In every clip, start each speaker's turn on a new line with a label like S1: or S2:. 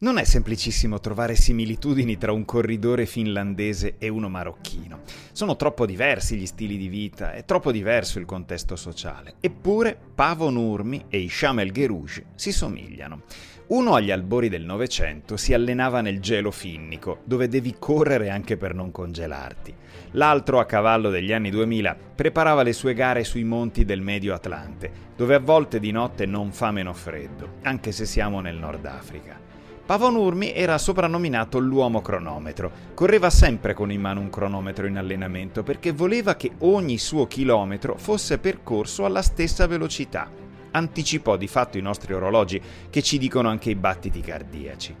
S1: Non è semplicissimo trovare similitudini tra un corridore finlandese e uno marocchino. Sono troppo diversi gli stili di vita, è troppo diverso il contesto sociale. Eppure Pavo Nurmi e Isham El Gerouge si somigliano. Uno agli albori del Novecento si allenava nel gelo finnico, dove devi correre anche per non congelarti. L'altro, a cavallo degli anni 2000, preparava le sue gare sui monti del Medio Atlante, dove a volte di notte non fa meno freddo, anche se siamo nel Nord Africa. Pavon Urmi era soprannominato l'uomo cronometro. Correva sempre con in mano un cronometro in allenamento perché voleva che ogni suo chilometro fosse percorso alla stessa velocità. Anticipò di fatto i nostri orologi che ci dicono anche i battiti cardiaci.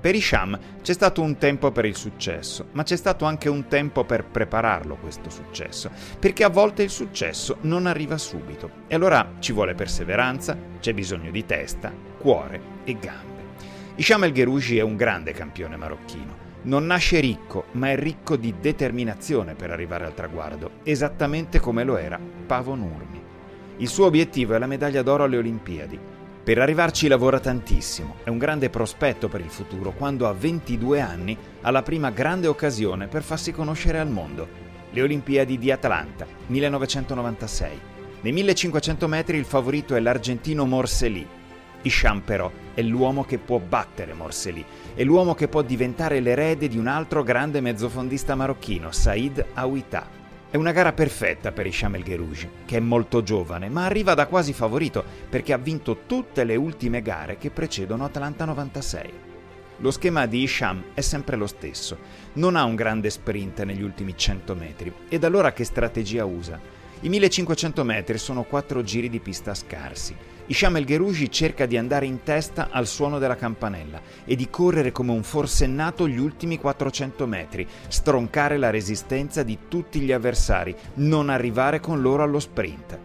S1: Per Isham c'è stato un tempo per il successo, ma c'è stato anche un tempo per prepararlo questo successo, perché a volte il successo non arriva subito e allora ci vuole perseveranza, c'è bisogno di testa, cuore e gambe. Isham El Gerouji è un grande campione marocchino. Non nasce ricco, ma è ricco di determinazione per arrivare al traguardo, esattamente come lo era Pavo Nurmi. Il suo obiettivo è la medaglia d'oro alle Olimpiadi. Per arrivarci lavora tantissimo, è un grande prospetto per il futuro quando a 22 anni ha la prima grande occasione per farsi conoscere al mondo. Le Olimpiadi di Atlanta, 1996. Nei 1500 metri il favorito è l'argentino Morselli, Isham però è l'uomo che può battere Morselli, è l'uomo che può diventare l'erede di un altro grande mezzofondista marocchino, Said Awita. È una gara perfetta per Isham El Gerouji, che è molto giovane, ma arriva da quasi favorito perché ha vinto tutte le ultime gare che precedono Atlanta 96. Lo schema di Isham è sempre lo stesso. Non ha un grande sprint negli ultimi 100 metri. Ed allora che strategia usa? I 1500 metri sono quattro giri di pista scarsi. Isham El Gerouji cerca di andare in testa al suono della campanella e di correre come un forsennato gli ultimi 400 metri, stroncare la resistenza di tutti gli avversari, non arrivare con loro allo sprint.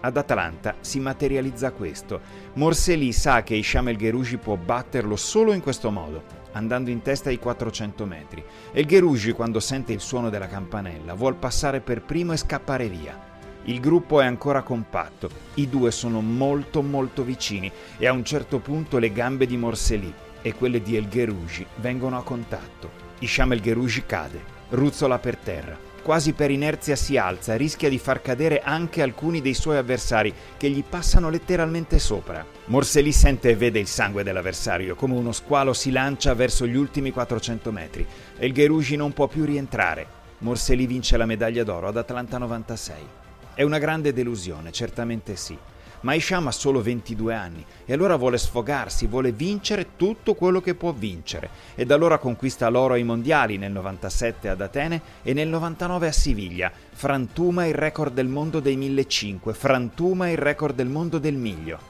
S1: Ad Atlanta si materializza questo. Morselli sa che Isham El Gerouji può batterlo solo in questo modo, andando in testa ai 400 metri. El Gerouji, quando sente il suono della campanella, vuol passare per primo e scappare via. Il gruppo è ancora compatto, i due sono molto molto vicini e a un certo punto le gambe di Morselli e quelle di El Gerouji vengono a contatto. Isham El Gerouji cade, ruzzola per terra, quasi per inerzia si alza, rischia di far cadere anche alcuni dei suoi avversari che gli passano letteralmente sopra. Morselli sente e vede il sangue dell'avversario, come uno squalo si lancia verso gli ultimi 400 metri. El Gerouji non può più rientrare. Morselli vince la medaglia d'oro ad Atlanta 96. È una grande delusione, certamente sì. Ma Isham ha solo 22 anni e allora vuole sfogarsi, vuole vincere tutto quello che può vincere. Ed allora conquista l'oro ai mondiali nel 97 ad Atene e nel 99 a Siviglia. Frantuma il record del mondo dei 1500, frantuma il record del mondo del miglio.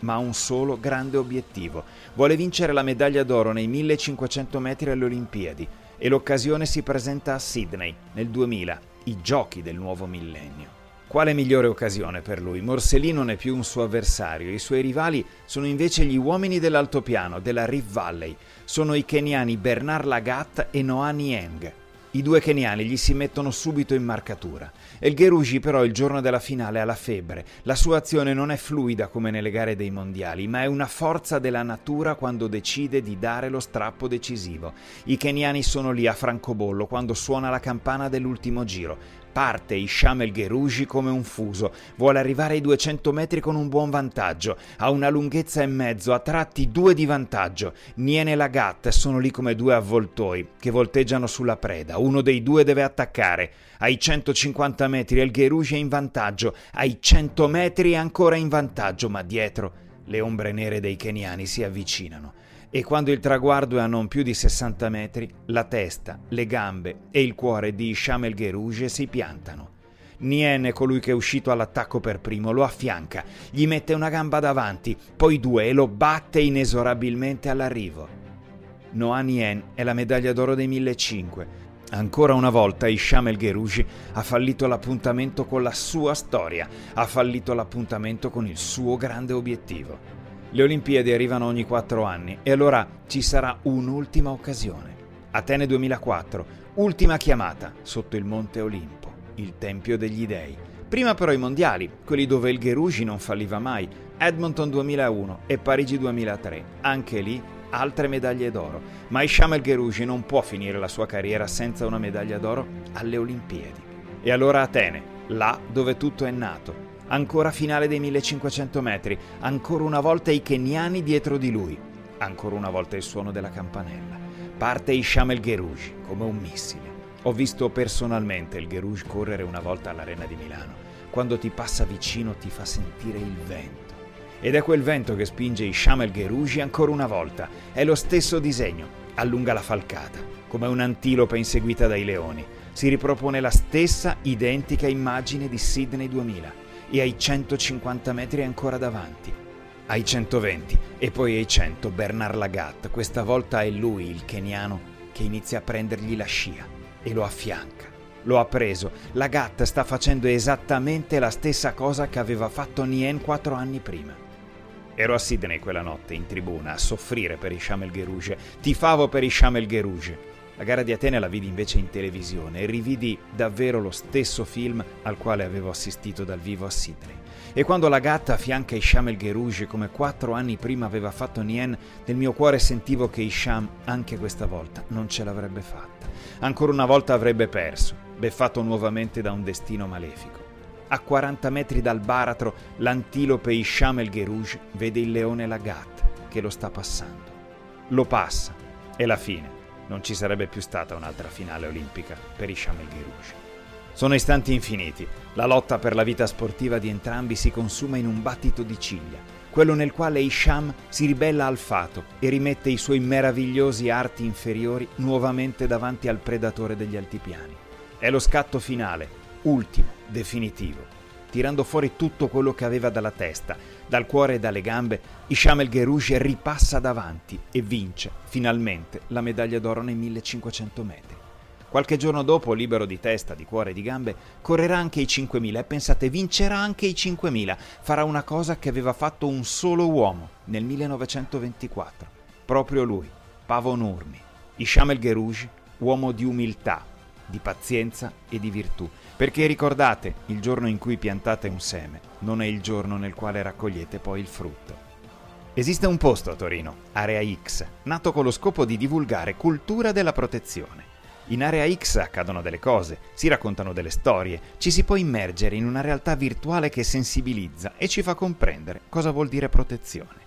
S1: Ma ha un solo grande obiettivo. Vuole vincere la medaglia d'oro nei 1500 metri alle Olimpiadi. E l'occasione si presenta a Sydney nel 2000, i giochi del nuovo millennio. Quale migliore occasione per lui? Morselli non è più un suo avversario, i suoi rivali sono invece gli uomini dell'altopiano, della Rift Valley. Sono i keniani Bernard Lagat e Noah Nieng. I due keniani gli si mettono subito in marcatura. El Gerugi però il giorno della finale ha la febbre. La sua azione non è fluida come nelle gare dei mondiali, ma è una forza della natura quando decide di dare lo strappo decisivo. I keniani sono lì a francobollo quando suona la campana dell'ultimo giro. Parte Isham El Gerouji come un fuso, vuole arrivare ai 200 metri con un buon vantaggio, ha una lunghezza e mezzo, a tratti due di vantaggio. Niene e Lagat sono lì come due avvoltoi che volteggiano sulla preda, uno dei due deve attaccare. Ai 150 metri El Gerouji è in vantaggio, ai 100 metri è ancora in vantaggio, ma dietro le ombre nere dei keniani si avvicinano e quando il traguardo è a non più di 60 metri, la testa, le gambe e il cuore di Isham El Gerouge si piantano. Nien colui che è uscito all'attacco per primo, lo affianca, gli mette una gamba davanti, poi due e lo batte inesorabilmente all'arrivo. Noah Nien è la medaglia d'oro dei 1500. Ancora una volta Isham El Gerouji ha fallito l'appuntamento con la sua storia, ha fallito l'appuntamento con il suo grande obiettivo. Le Olimpiadi arrivano ogni quattro anni e allora ci sarà un'ultima occasione. Atene 2004, ultima chiamata sotto il Monte Olimpo, il Tempio degli Dei. Prima però i mondiali, quelli dove il Gerugi non falliva mai, Edmonton 2001 e Parigi 2003. Anche lì altre medaglie d'oro, ma Isham El Gerouji non può finire la sua carriera senza una medaglia d'oro alle Olimpiadi. E allora Atene, là dove tutto è nato. Ancora finale dei 1500 metri, ancora una volta i keniani dietro di lui, ancora una volta il suono della campanella. Parte Isham El Gerouji come un missile. Ho visto personalmente il Gerouge correre una volta all'Arena di Milano. Quando ti passa vicino ti fa sentire il vento. Ed è quel vento che spinge Isham El Gerouji ancora una volta. È lo stesso disegno. Allunga la falcata, come un'antilope inseguita dai leoni. Si ripropone la stessa identica immagine di Sydney 2000 e ai 150 metri ancora davanti. Ai 120 e poi ai 100 Bernard Lagat, questa volta è lui il keniano che inizia a prendergli la scia e lo affianca. Lo ha preso. La gatta sta facendo esattamente la stessa cosa che aveva fatto Nien quattro anni prima. Ero a Sydney quella notte, in tribuna, a soffrire per Isham El Gerouge. Tifavo per Isham El Gerouge. La gara di Atene la vidi invece in televisione e rividi davvero lo stesso film al quale avevo assistito dal vivo a Sydney. E quando la gatta affianca Isham El Gerouge come quattro anni prima aveva fatto Nien, nel mio cuore sentivo che Isham anche questa volta non ce l'avrebbe fatta. Ancora una volta avrebbe perso, beffato nuovamente da un destino malefico. A 40 metri dal baratro, l'antilope Isham El Gerouge vede il leone Lagat che lo sta passando. Lo passa e la fine. Non ci sarebbe più stata un'altra finale olimpica per Isham El Gerouge. Sono istanti infiniti. La lotta per la vita sportiva di entrambi si consuma in un battito di ciglia, quello nel quale Isham si ribella al fato e rimette i suoi meravigliosi arti inferiori nuovamente davanti al predatore degli altipiani. È lo scatto finale, ultimo, definitivo. Tirando fuori tutto quello che aveva dalla testa, dal cuore e dalle gambe, Isham El Gerouge ripassa davanti e vince, finalmente, la medaglia d'oro nei 1500 metri. Qualche giorno dopo, libero di testa, di cuore e di gambe, correrà anche i 5.000 e pensate, vincerà anche i 5.000. Farà una cosa che aveva fatto un solo uomo nel 1924. Proprio lui, Pavo Nurmi, Isham El Gerouge, uomo di umiltà, di pazienza e di virtù. Perché ricordate, il giorno in cui piantate un seme non è il giorno nel quale raccogliete poi il frutto. Esiste un posto a Torino, Area X, nato con lo scopo di divulgare cultura della protezione. In Area X accadono delle cose, si raccontano delle storie, ci si può immergere in una realtà virtuale che sensibilizza e ci fa comprendere cosa vuol dire protezione.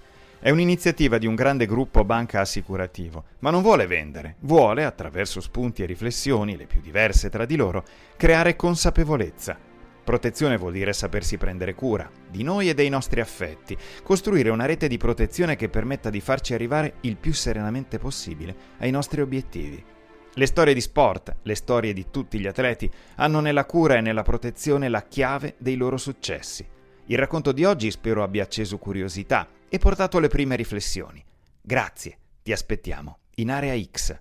S1: È un'iniziativa di un grande gruppo banca assicurativo, ma non vuole vendere, vuole, attraverso spunti e riflessioni, le più diverse tra di loro, creare consapevolezza. Protezione vuol dire sapersi prendere cura di noi e dei nostri affetti, costruire una rete di protezione che permetta di farci arrivare il più serenamente possibile ai nostri obiettivi. Le storie di sport, le storie di tutti gli atleti, hanno nella cura e nella protezione la chiave dei loro successi. Il racconto di oggi spero abbia acceso curiosità e portato le prime riflessioni. Grazie, ti aspettiamo in Area X.